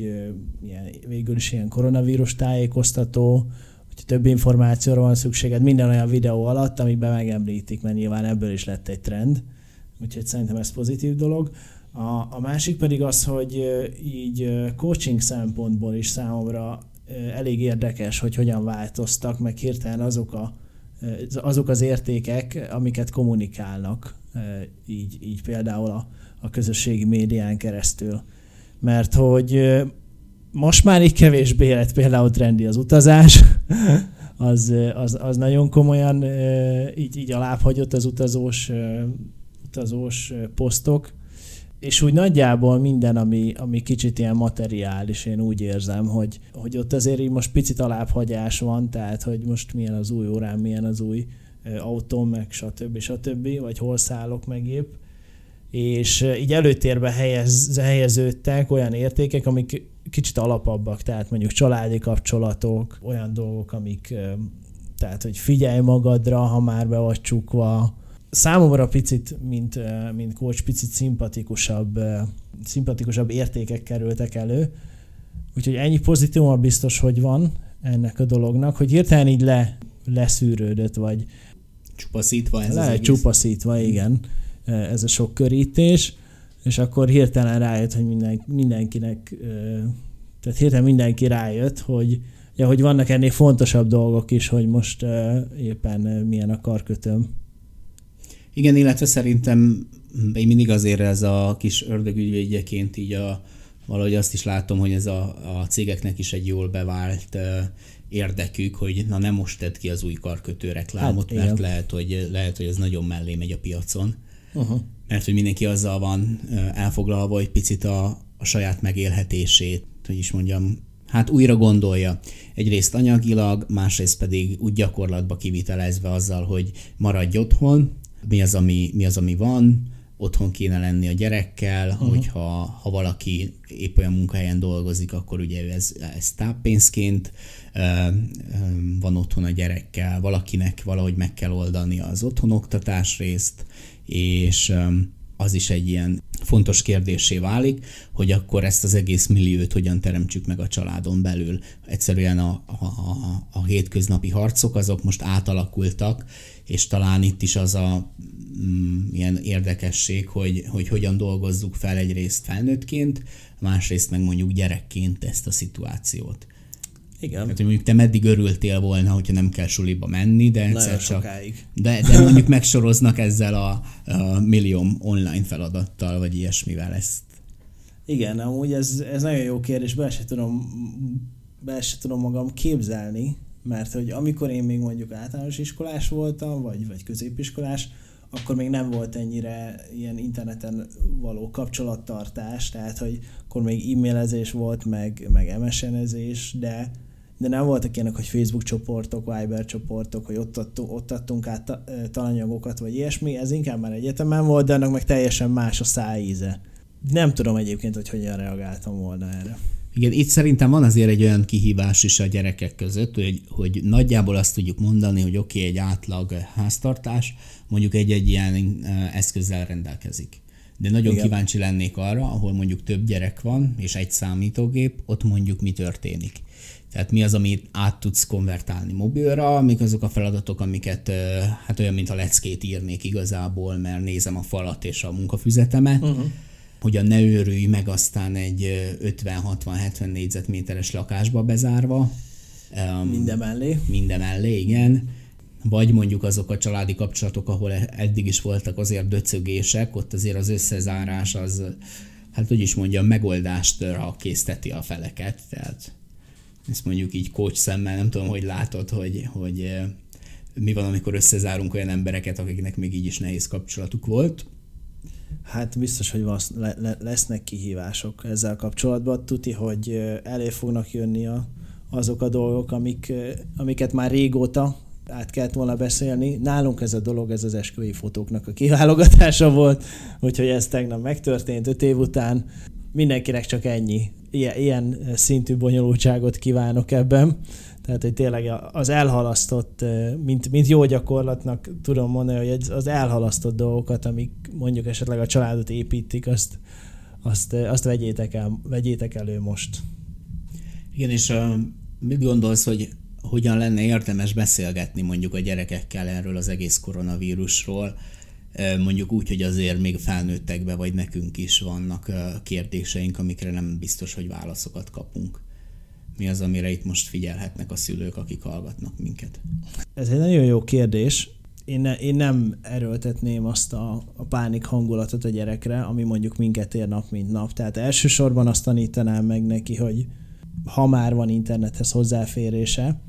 ilyen, végül is ilyen koronavírus tájékoztató, hogy több információra van szükséged minden olyan videó alatt, amiben megemlítik, mert nyilván ebből is lett egy trend, úgyhogy szerintem ez pozitív dolog. A, a másik pedig az, hogy így coaching szempontból is számomra elég érdekes, hogy hogyan változtak, meg hirtelen azok a azok az értékek, amiket kommunikálnak, így, így például a, a közösségi médián keresztül. Mert hogy most már így kevésbé lett például trendi az utazás, az, az, az nagyon komolyan így, így alábbhagyott az utazós, utazós posztok, és úgy nagyjából minden, ami, ami kicsit ilyen materiális, én úgy érzem, hogy, hogy ott azért így most picit alábbhagyás van, tehát hogy most milyen az új órám, milyen az új autóm, meg stb. stb. vagy hol szállok meg épp. És így előtérbe helyez, helyeződtek olyan értékek, amik kicsit alapabbak, tehát mondjuk családi kapcsolatok, olyan dolgok, amik tehát, hogy figyelj magadra, ha már be vagy csukva, számomra picit, mint, mint coach, picit szimpatikusabb, szimpatikusabb értékek kerültek elő. Úgyhogy ennyi pozitívum biztos, hogy van ennek a dolognak, hogy hirtelen így le, leszűrődött, vagy csupaszítva ez le, az egész. csupaszítva, igen, ez a sok körítés, és akkor hirtelen rájött, hogy minden, mindenkinek, tehát hirtelen mindenki rájött, hogy, ja, hogy vannak ennél fontosabb dolgok is, hogy most éppen milyen a karkötöm. Igen, illetve szerintem én mindig azért ez a kis ördögügyvédjeként így a, valahogy azt is látom, hogy ez a, a cégeknek is egy jól bevált érdekük, hogy na nem most tedd ki az új karkötő reklámot, hát, mert lehet hogy, lehet, hogy ez nagyon mellé megy a piacon. Uh-huh. Mert hogy mindenki azzal van elfoglalva, hogy picit a, a saját megélhetését, hogy is mondjam, hát újra gondolja. Egyrészt anyagilag, másrészt pedig úgy gyakorlatba kivitelezve azzal, hogy maradj otthon, mi az, ami, mi az, ami van, otthon kéne lenni a gyerekkel, uh-huh. hogyha ha valaki épp olyan munkahelyen dolgozik, akkor ugye ez, ez táppénzként van otthon a gyerekkel, valakinek valahogy meg kell oldani az otthonoktatás részt, és az is egy ilyen fontos kérdésé válik, hogy akkor ezt az egész milliót hogyan teremtsük meg a családon belül. Egyszerűen a, a, a, a hétköznapi harcok azok most átalakultak, és talán itt is az a mm, ilyen érdekesség, hogy, hogy hogyan dolgozzuk fel egyrészt felnőttként, másrészt meg mondjuk gyerekként ezt a szituációt. Igen. Tehát, hogy mondjuk te meddig örültél volna, hogyha nem kell suliba menni, de egyszer csak... Sokáig. De, de mondjuk megsoroznak ezzel a, a millió online feladattal, vagy ilyesmivel ezt. Igen, amúgy ez, ez nagyon jó kérdés, be se tudom, be se tudom magam képzelni, mert hogy amikor én még mondjuk általános iskolás voltam, vagy, vagy középiskolás, akkor még nem volt ennyire ilyen interneten való kapcsolattartás, tehát hogy akkor még e-mailezés volt, meg, meg MSN-ezés, de de nem voltak ilyenek, hogy Facebook csoportok, Viber csoportok, hogy ott, adtunk, ott adtunk át talanyagokat, vagy ilyesmi, ez inkább már egyetemen volt, de annak meg teljesen más a szájíze. Nem tudom egyébként, hogy hogyan reagáltam volna erre. Igen, itt szerintem van azért egy olyan kihívás is a gyerekek között, hogy, hogy nagyjából azt tudjuk mondani, hogy oké, okay, egy átlag háztartás mondjuk egy-egy ilyen eszközzel rendelkezik. De nagyon Igen. kíváncsi lennék arra, ahol mondjuk több gyerek van, és egy számítógép, ott mondjuk mi történik. Tehát mi az, amit át tudsz konvertálni mobilra, mik azok a feladatok, amiket hát olyan, mint a leckét írnék igazából, mert nézem a falat és a munkafüzetemet, uh-huh. hogyan ne őrülj meg aztán egy 50-60-70 négyzetméteres lakásba bezárva. Minden mellé. Minden mellé, igen. Vagy mondjuk azok a családi kapcsolatok, ahol eddig is voltak azért döcögések, ott azért az összezárás az, hát hogy is mondjam, megoldást készteti a feleket. Tehát ezt mondjuk így coach szemmel, nem tudom, hogy látod, hogy, hogy mi van, amikor összezárunk olyan embereket, akiknek még így is nehéz kapcsolatuk volt. Hát biztos, hogy le, lesznek kihívások ezzel kapcsolatban. Tuti, hogy elé fognak jönni a, azok a dolgok, amik, amiket már régóta át kellett volna beszélni. Nálunk ez a dolog, ez az esküvői fotóknak a kiválogatása volt, úgyhogy ez tegnap megtörtént öt év után. Mindenkinek csak ennyi. Ilyen, ilyen szintű bonyolultságot kívánok ebben. Tehát, hogy tényleg az elhalasztott, mint, mint jó gyakorlatnak tudom mondani, hogy az elhalasztott dolgokat, amik mondjuk esetleg a családot építik, azt, azt, azt vegyétek, el, vegyétek elő most. Igen, és mit gondolsz, hogy hogyan lenne érdemes beszélgetni mondjuk a gyerekekkel erről az egész koronavírusról, mondjuk úgy, hogy azért még felnőttekbe vagy nekünk is vannak kérdéseink, amikre nem biztos, hogy válaszokat kapunk. Mi az, amire itt most figyelhetnek a szülők, akik hallgatnak minket? Ez egy nagyon jó kérdés. Én, ne, én nem erőltetném azt a, a pánik hangulatot a gyerekre, ami mondjuk minket ér nap, mint nap. Tehát elsősorban azt tanítanám meg neki, hogy ha már van internethez hozzáférése,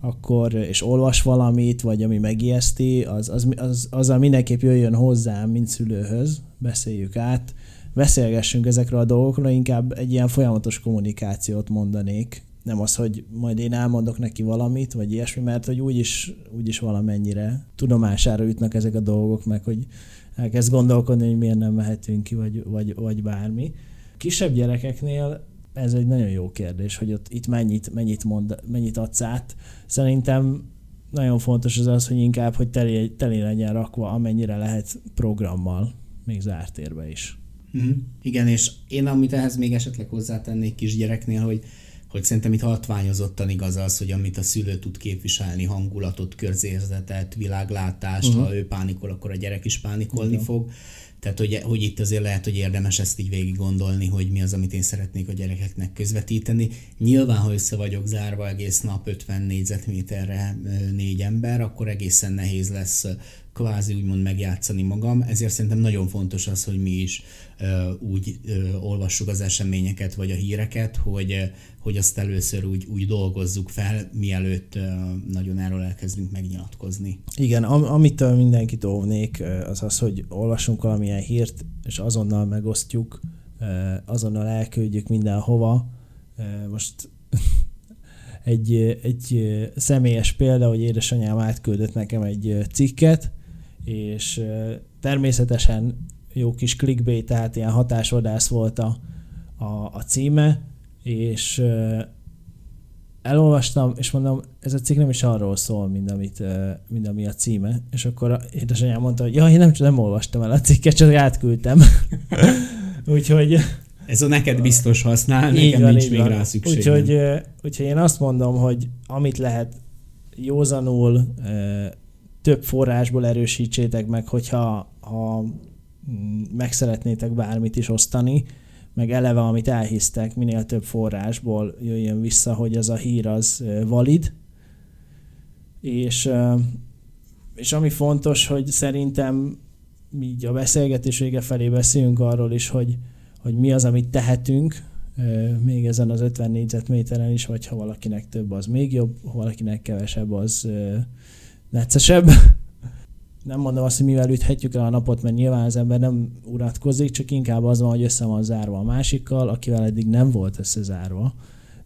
akkor, és olvas valamit, vagy ami megijeszti, az, az, az, azzal mindenképp jöjjön hozzám, mint szülőhöz, beszéljük át, beszélgessünk ezekről a dolgokról, inkább egy ilyen folyamatos kommunikációt mondanék. Nem az, hogy majd én elmondok neki valamit, vagy ilyesmi, mert hogy úgyis, úgyis valamennyire tudomására ütnek ezek a dolgok, meg hogy elkezd gondolkodni, hogy miért nem mehetünk ki, vagy, vagy, vagy bármi. Kisebb gyerekeknél ez egy nagyon jó kérdés, hogy ott itt mennyit, mennyit, mond, mennyit adsz át. Szerintem nagyon fontos az az, hogy inkább, hogy teli, teli legyen rakva, amennyire lehet programmal, még zárt térbe is. Mm. Igen, és én amit ehhez még esetleg hozzátennék kisgyereknél, hogy hogy szerintem itt hatványozottan igaz az, hogy amit a szülő tud képviselni, hangulatot, körzérzetet, világlátást, uh-huh. ha ő pánikol, akkor a gyerek is pánikolni uh-huh. fog. Tehát, hogy, hogy itt azért lehet, hogy érdemes ezt így végig gondolni, hogy mi az, amit én szeretnék a gyerekeknek közvetíteni. Nyilván, ha össze vagyok zárva egész nap 50 négyzetméterre négy ember, akkor egészen nehéz lesz kvázi úgymond megjátszani magam, ezért szerintem nagyon fontos az, hogy mi is úgy olvassuk az eseményeket vagy a híreket, hogy, hogy azt először úgy, úgy dolgozzuk fel, mielőtt nagyon erről elkezdünk megnyilatkozni. Igen, am- amit mindenkit óvnék, az az, hogy olvasunk valamilyen hírt, és azonnal megosztjuk, azonnal elküldjük mindenhova. Most egy, egy személyes példa, hogy édesanyám átküldött nekem egy cikket, és természetesen jó kis clickbait, tehát ilyen hatásvadász volt a, a, a címe, és elolvastam, és mondom, ez a cikk nem is arról szól, mint, amit, mint ami a címe. És akkor édesanyám mondta, hogy ja, én nem, nem olvastam el a cikket, csak átküldtem. Úgyhogy... Ez a neked biztos használ, nekem van, nincs még van. rá szükségem. Úgyhogy, úgyhogy én azt mondom, hogy amit lehet józanul, több forrásból erősítsétek meg, hogyha ha meg szeretnétek bármit is osztani, meg eleve, amit elhisztek, minél több forrásból jöjjön vissza, hogy az a hír az valid. És, és ami fontos, hogy szerintem így a beszélgetés vége felé beszélünk arról is, hogy, hogy mi az, amit tehetünk, még ezen az 50 négyzetméteren is, vagy ha valakinek több, az még jobb, ha valakinek kevesebb, az neccesebb. Nem mondom azt, hogy mivel üthetjük el a napot, mert nyilván az ember nem uratkozik, csak inkább az van, hogy össze van zárva a másikkal, akivel eddig nem volt összezárva.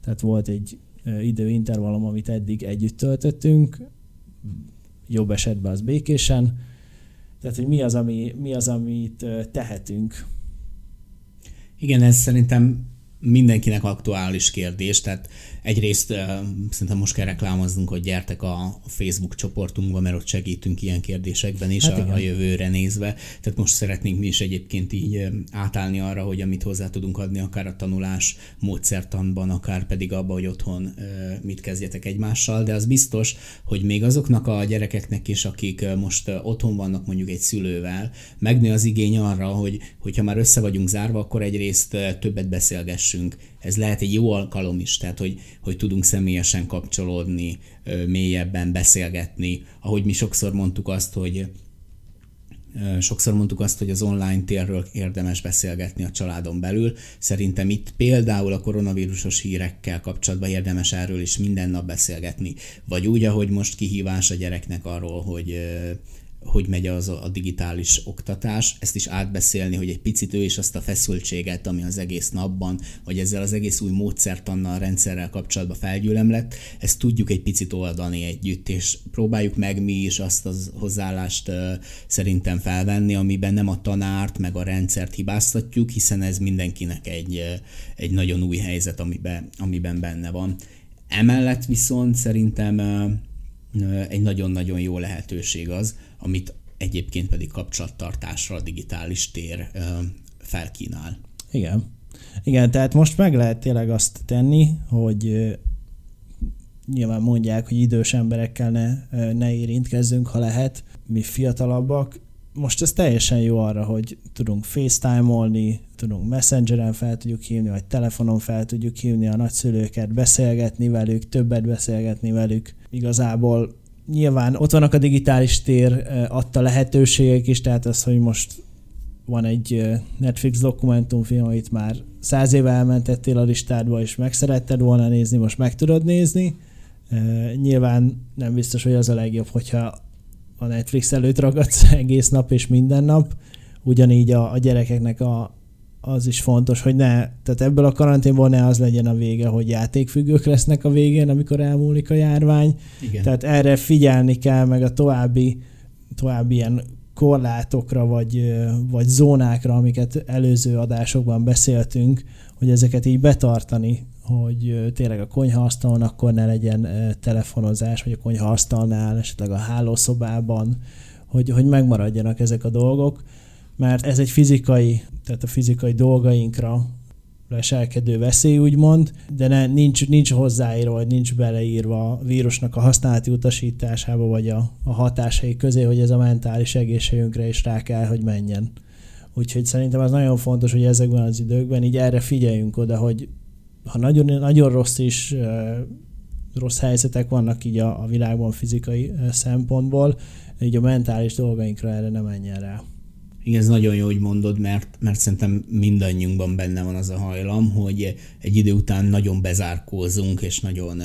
Tehát volt egy időintervallum, amit eddig együtt töltöttünk, jobb esetben az békésen. Tehát, hogy mi az, ami, mi az amit tehetünk. Igen, ez szerintem mindenkinek aktuális kérdés, tehát egyrészt szerintem most kell reklámoznunk, hogy gyertek a Facebook csoportunkba, mert ott segítünk ilyen kérdésekben is hát a, a jövőre nézve. Tehát most szeretnénk mi is egyébként így átállni arra, hogy amit hozzá tudunk adni, akár a tanulás módszertanban, akár pedig abba, hogy otthon mit kezdjetek egymással, de az biztos, hogy még azoknak a gyerekeknek is, akik most otthon vannak mondjuk egy szülővel, megnő az igény arra, hogy hogyha már össze vagyunk zárva, akkor egyrészt többet beszélgessünk. Ez lehet egy jó alkalom is, tehát hogy hogy tudunk személyesen kapcsolódni, mélyebben beszélgetni. Ahogy mi sokszor mondtuk azt, hogy Sokszor mondtuk azt, hogy az online térről érdemes beszélgetni a családon belül. Szerintem itt például a koronavírusos hírekkel kapcsolatban érdemes erről is minden nap beszélgetni. Vagy úgy, ahogy most kihívás a gyereknek arról, hogy hogy megy az a digitális oktatás, ezt is átbeszélni, hogy egy picit ő is azt a feszültséget, ami az egész napban, vagy ezzel az egész új módszertannal, rendszerrel kapcsolatban felgyűlöm lett, ezt tudjuk egy picit oldani együtt, és próbáljuk meg mi is azt az hozzáállást uh, szerintem felvenni, amiben nem a tanárt, meg a rendszert hibáztatjuk, hiszen ez mindenkinek egy, egy nagyon új helyzet, amiben, amiben benne van. Emellett viszont szerintem uh, egy nagyon-nagyon jó lehetőség az, amit egyébként pedig kapcsolattartásra a digitális tér felkínál. Igen. Igen, tehát most meg lehet tényleg azt tenni, hogy nyilván mondják, hogy idős emberekkel ne, ne érintkezzünk, ha lehet, mi fiatalabbak. Most ez teljesen jó arra, hogy tudunk FaceTime-olni, tudunk Messengeren fel tudjuk hívni, vagy telefonon fel tudjuk hívni a nagyszülőket, beszélgetni velük, többet beszélgetni velük. Igazából nyilván ott vannak a digitális tér adta lehetőségek is, tehát az, hogy most van egy Netflix dokumentumfilm, amit már száz éve elmentettél a listádba, és meg szeretted volna nézni, most meg tudod nézni. Nyilván nem biztos, hogy az a legjobb, hogyha a Netflix előtt ragadsz egész nap és minden nap. Ugyanígy a, a gyerekeknek a, az is fontos, hogy ne, tehát ebből a karanténból ne az legyen a vége, hogy játékfüggők lesznek a végén, amikor elmúlik a járvány. Igen. Tehát erre figyelni kell, meg a további, további ilyen korlátokra, vagy, vagy zónákra, amiket előző adásokban beszéltünk, hogy ezeket így betartani, hogy tényleg a konyhaasztalon akkor ne legyen telefonozás, vagy a konyhaasztalnál, esetleg a hálószobában, hogy, hogy megmaradjanak ezek a dolgok, mert ez egy fizikai tehát a fizikai dolgainkra leselkedő veszély, úgymond, de ne, nincs, nincs hozzáírva, vagy nincs beleírva a vírusnak a használati utasításába, vagy a, a hatásai közé, hogy ez a mentális egészségünkre is rá kell, hogy menjen. Úgyhogy szerintem az nagyon fontos, hogy ezekben az időkben így erre figyeljünk oda, hogy ha nagyon, nagyon rossz is, rossz helyzetek vannak így a, a világban fizikai szempontból, így a mentális dolgainkra erre nem menjen rá. Igen, ez nagyon jó, hogy mondod, mert, mert szerintem mindannyiunkban benne van az a hajlam, hogy egy idő után nagyon bezárkózunk, és nagyon,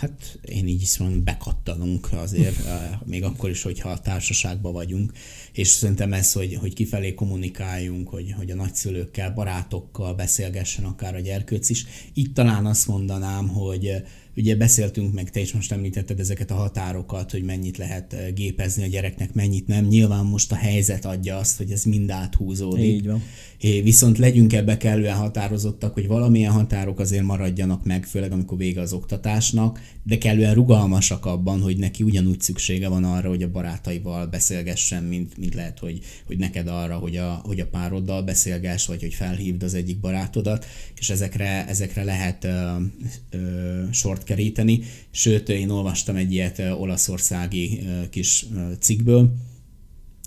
hát én így is mondom, bekattanunk azért, még akkor is, hogyha a társaságban vagyunk. És szerintem ez, hogy, hogy kifelé kommunikáljunk, hogy, hogy a nagyszülőkkel, barátokkal beszélgessen akár a gyerkőc is. Itt talán azt mondanám, hogy Ugye beszéltünk meg, te is most említetted ezeket a határokat, hogy mennyit lehet eh, gépezni a gyereknek, mennyit nem. Nyilván most a helyzet adja azt, hogy ez mind áthúzódik. Így van. Viszont legyünk ebbe kellően határozottak, hogy valamilyen határok azért maradjanak meg, főleg amikor vége az oktatásnak, de kellően rugalmasak abban, hogy neki ugyanúgy szüksége van arra, hogy a barátaival beszélgessen, mint, mint lehet, hogy, hogy neked arra, hogy a, hogy a pároddal beszélgess, vagy hogy felhívd az egyik barátodat, és ezekre, ezekre lehet ö, ö, sort keríteni. Sőt, én olvastam egy ilyet olaszországi ö, kis ö, cikkből,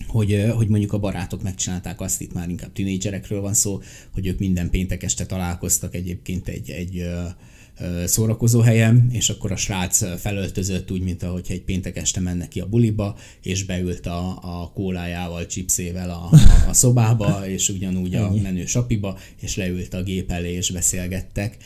hogy, hogy mondjuk a barátok megcsinálták azt, itt már inkább tinédzserekről van szó, hogy ők minden péntek este találkoztak egyébként egy, egy szórakozó helyem, és akkor a srác felöltözött úgy, mint ahogy egy péntek este menne ki a buliba, és beült a, a kólájával, chipszével a, a, a szobába, és ugyanúgy a menő sapiba, és leült a gép elé, és beszélgettek,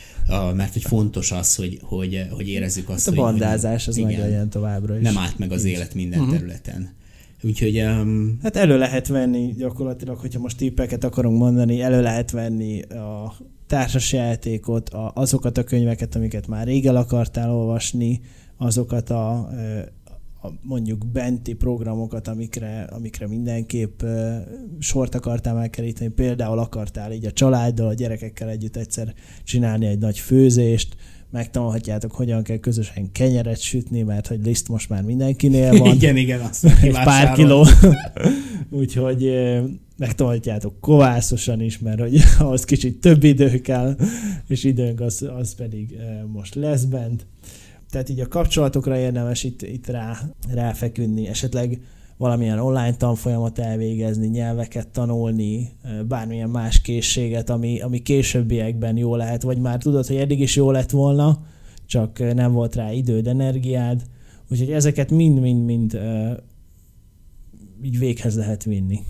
mert hogy fontos az, hogy, hogy, hogy érezzük azt, hát a bandázás hogy, az igen, meg legyen továbbra is. Nem állt meg az élet minden uh-huh. területen. Úgyhogy... Um... Hát elő lehet venni gyakorlatilag, hogyha most tippeket akarunk mondani, elő lehet venni a társasjátékot, a, azokat a könyveket, amiket már rég el akartál olvasni, azokat a, a mondjuk benti programokat, amikre, amikre mindenképp sort akartál megkeríteni. Például akartál így a családdal, a gyerekekkel együtt egyszer csinálni egy nagy főzést, megtanulhatjátok, hogyan kell közösen kenyeret sütni, mert hogy liszt most már mindenkinél van. igen, igen, azt Egy pár kiló. Úgyhogy megtanulhatjátok kovászosan is, mert hogy ahhoz kicsit több idő kell, és időnk az, az pedig most lesz bent. Tehát így a kapcsolatokra érdemes itt, itt rá, ráfeküdni, esetleg valamilyen online tanfolyamat elvégezni, nyelveket tanulni, bármilyen más készséget, ami, ami későbbiekben jó lehet, vagy már tudod, hogy eddig is jó lett volna, csak nem volt rá időd, energiád, úgyhogy ezeket mind-mind-mind így véghez lehet vinni.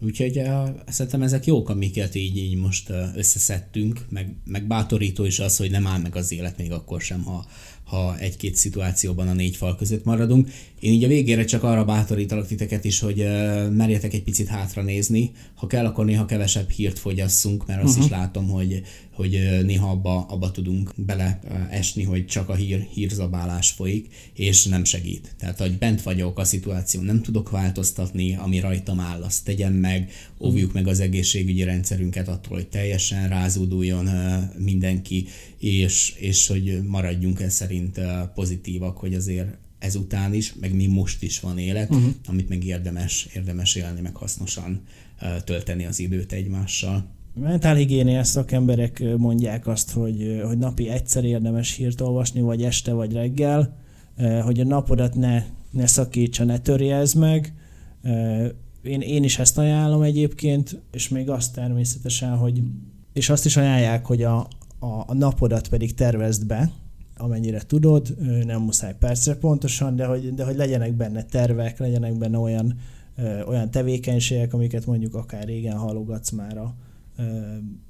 Úgyhogy uh, szerintem ezek jók, amiket így, így most uh, összeszedtünk, meg, meg bátorító is az, hogy nem áll meg az élet még akkor sem, ha, ha egy-két szituációban a négy fal között maradunk. Én így a végére csak arra bátorítalak titeket is, hogy uh, merjetek egy picit hátra nézni. Ha kell, akkor néha kevesebb hírt fogyasszunk, mert azt uh-huh. is látom, hogy, hogy néha abba, abba tudunk bele esni, hogy csak a hír, hírzabálás folyik, és nem segít. Tehát, hogy bent vagyok a szituáció, nem tudok változtatni, ami rajtam áll, azt tegyem meg, óvjuk meg az egészségügyi rendszerünket attól, hogy teljesen rázóduljon mindenki, és, és hogy maradjunk el szerint pozitívak, hogy azért ezután is, meg mi most is van élet, uh-huh. amit meg érdemes, érdemes élni, meg hasznosan tölteni az időt egymással. Mentálhigiéniás szakemberek mondják azt, hogy, hogy napi egyszer érdemes hírt olvasni, vagy este, vagy reggel, hogy a napodat ne, ne szakítsa, ne törjezd meg. Én, én is ezt ajánlom egyébként, és még azt természetesen, hogy és azt is ajánlják, hogy a, a, a napodat pedig tervezd be, amennyire tudod, nem muszáj percre pontosan, de hogy, de hogy legyenek benne tervek, legyenek benne olyan, olyan tevékenységek, amiket mondjuk akár régen halogatsz már a,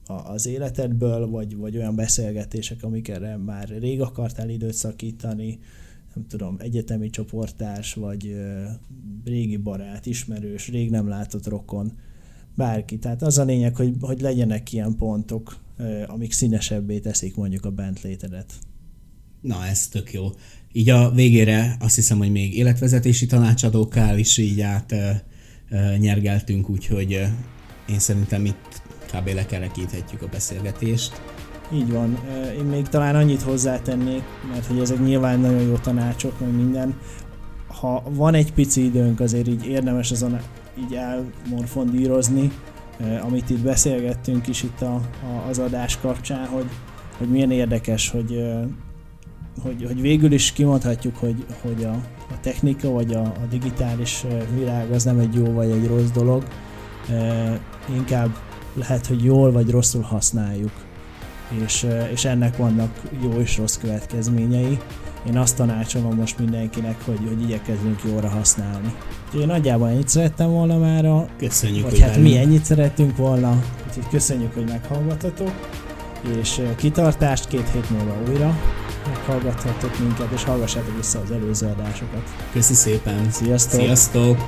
az életedből, vagy, vagy olyan beszélgetések, amikre már rég akartál időt szakítani, nem tudom, egyetemi csoportás, vagy régi barát, ismerős, rég nem látott rokon, bárki. Tehát az a lényeg, hogy, hogy legyenek ilyen pontok, amik színesebbé teszik mondjuk a bentlétedet. Na, ez tök jó. Így a végére azt hiszem, hogy még életvezetési tanácsadókkal is így át e, e, nyergeltünk, úgyhogy e, én szerintem itt kb. lekerekíthetjük a beszélgetést. Így van. Én még talán annyit hozzátennék, mert hogy ezek nyilván nagyon jó tanácsok, meg minden. Ha van egy pici időnk, azért így érdemes azon így elmorfondírozni, amit itt beszélgettünk is itt a, a, az adás kapcsán, hogy, hogy milyen érdekes, hogy, hogy, hogy végül is kimondhatjuk, hogy, hogy a, a technika vagy a, a digitális világ az nem egy jó vagy egy rossz dolog, inkább lehet, hogy jól vagy rosszul használjuk, és, és ennek vannak jó és rossz következményei. Én azt tanácsolom most mindenkinek, hogy, hogy igyekezzünk jóra használni. Úgyhogy én nagyjából ennyit szerettem volna már a... Köszönjük, vagy hát mi ennyit szerettünk volna. Úgyhogy köszönjük, hogy meghallgatotok. És kitartást két hét múlva újra meghallgathatok minket, és hallgassátok vissza az előző adásokat. Köszi szépen! Sziasztok! Sziasztok!